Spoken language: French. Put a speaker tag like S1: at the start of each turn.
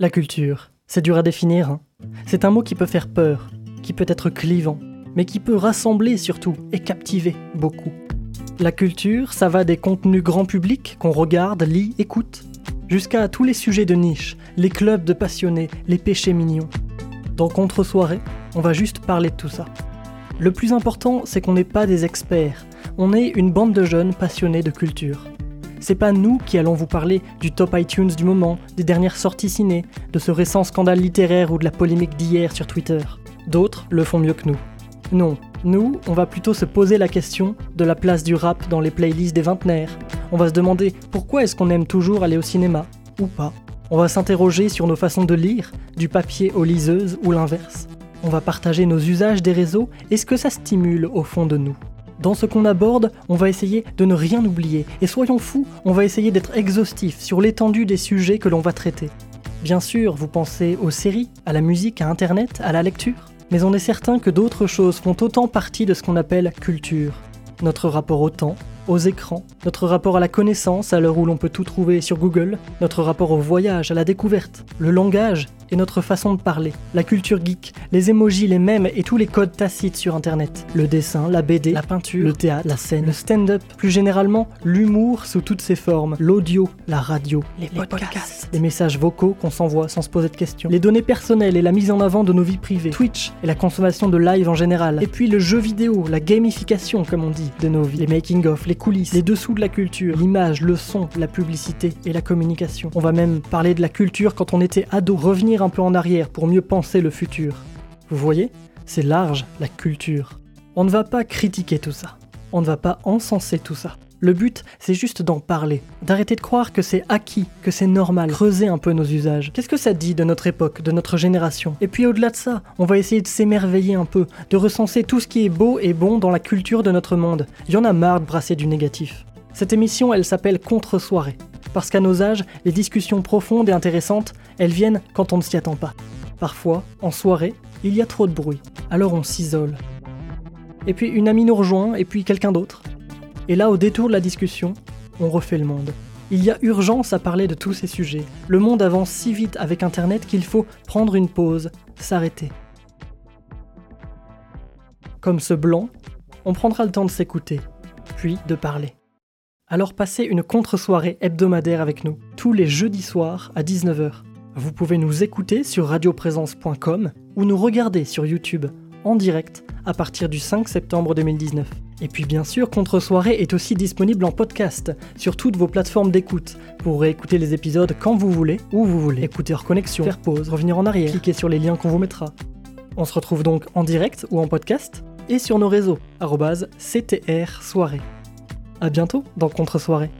S1: La culture, c'est dur à définir. hein. C'est un mot qui peut faire peur, qui peut être clivant, mais qui peut rassembler surtout et captiver beaucoup. La culture, ça va des contenus grand public qu'on regarde, lit, écoute, jusqu'à tous les sujets de niche, les clubs de passionnés, les péchés mignons. Dans Contre-soirée, on va juste parler de tout ça. Le plus important, c'est qu'on n'est pas des experts, on est une bande de jeunes passionnés de culture. C'est pas nous qui allons vous parler du top iTunes du moment, des dernières sorties ciné, de ce récent scandale littéraire ou de la polémique d'hier sur Twitter. D'autres le font mieux que nous. Non, nous, on va plutôt se poser la question de la place du rap dans les playlists des vingtenaires. On va se demander pourquoi est-ce qu'on aime toujours aller au cinéma, ou pas. On va s'interroger sur nos façons de lire, du papier aux liseuses ou l'inverse. On va partager nos usages des réseaux et ce que ça stimule au fond de nous? Dans ce qu'on aborde, on va essayer de ne rien oublier, et soyons fous, on va essayer d'être exhaustif sur l'étendue des sujets que l'on va traiter. Bien sûr, vous pensez aux séries, à la musique, à Internet, à la lecture, mais on est certain que d'autres choses font autant partie de ce qu'on appelle culture. Notre rapport au temps, aux écrans, notre rapport à la connaissance à l'heure où l'on peut tout trouver sur Google, notre rapport au voyage, à la découverte, le langage et notre façon de parler, la culture geek, les emojis, les mèmes et tous les codes tacites sur Internet, le dessin, la BD, la peinture, le théâtre, la scène, le stand-up, plus généralement l'humour sous toutes ses formes, l'audio, la radio, les, podcasts, les messages vocaux qu'on s'envoie sans se poser de questions, les données personnelles et la mise en avant de nos vies privées, Twitch et la consommation de live en général, et puis le jeu vidéo, la gamification comme on dit, de nos vies, les making-of, les coulisses, les dessous de la culture, l'image, le son, la publicité et la communication. On va même parler de la culture quand on était ado, revenir un peu en arrière pour mieux penser le futur. Vous voyez C'est large, la culture. On ne va pas critiquer tout ça. On ne va pas encenser tout ça. Le but, c'est juste d'en parler, d'arrêter de croire que c'est acquis, que c'est normal, creuser un peu nos usages. Qu'est-ce que ça dit de notre époque, de notre génération? Et puis au-delà de ça, on va essayer de s'émerveiller un peu, de recenser tout ce qui est beau et bon dans la culture de notre monde. Il y en a marre de brasser du négatif. Cette émission, elle s'appelle Contre-soirée. Parce qu'à nos âges, les discussions profondes et intéressantes, elles viennent quand on ne s'y attend pas. Parfois, en soirée, il y a trop de bruit, alors on s'isole. Et puis une amie nous rejoint, et puis quelqu'un d'autre. Et là, au détour de la discussion, on refait le monde. Il y a urgence à parler de tous ces sujets. Le monde avance si vite avec Internet qu'il faut prendre une pause, s'arrêter. Comme ce blanc, on prendra le temps de s'écouter, puis de parler. Alors passez une contre-soirée hebdomadaire avec nous, tous les jeudis soirs à 19h. Vous pouvez nous écouter sur radioprésence.com ou nous regarder sur YouTube en direct à partir du 5 septembre 2019. Et puis bien sûr, Contre-soirée est aussi disponible en podcast sur toutes vos plateformes d'écoute pour réécouter les épisodes quand vous voulez, où vous voulez. Écouter hors connexion, faire pause, revenir en arrière, cliquer sur les liens qu'on vous mettra. On se retrouve donc en direct ou en podcast et sur nos réseaux, CTR Soirée. A bientôt dans Contre-soirée.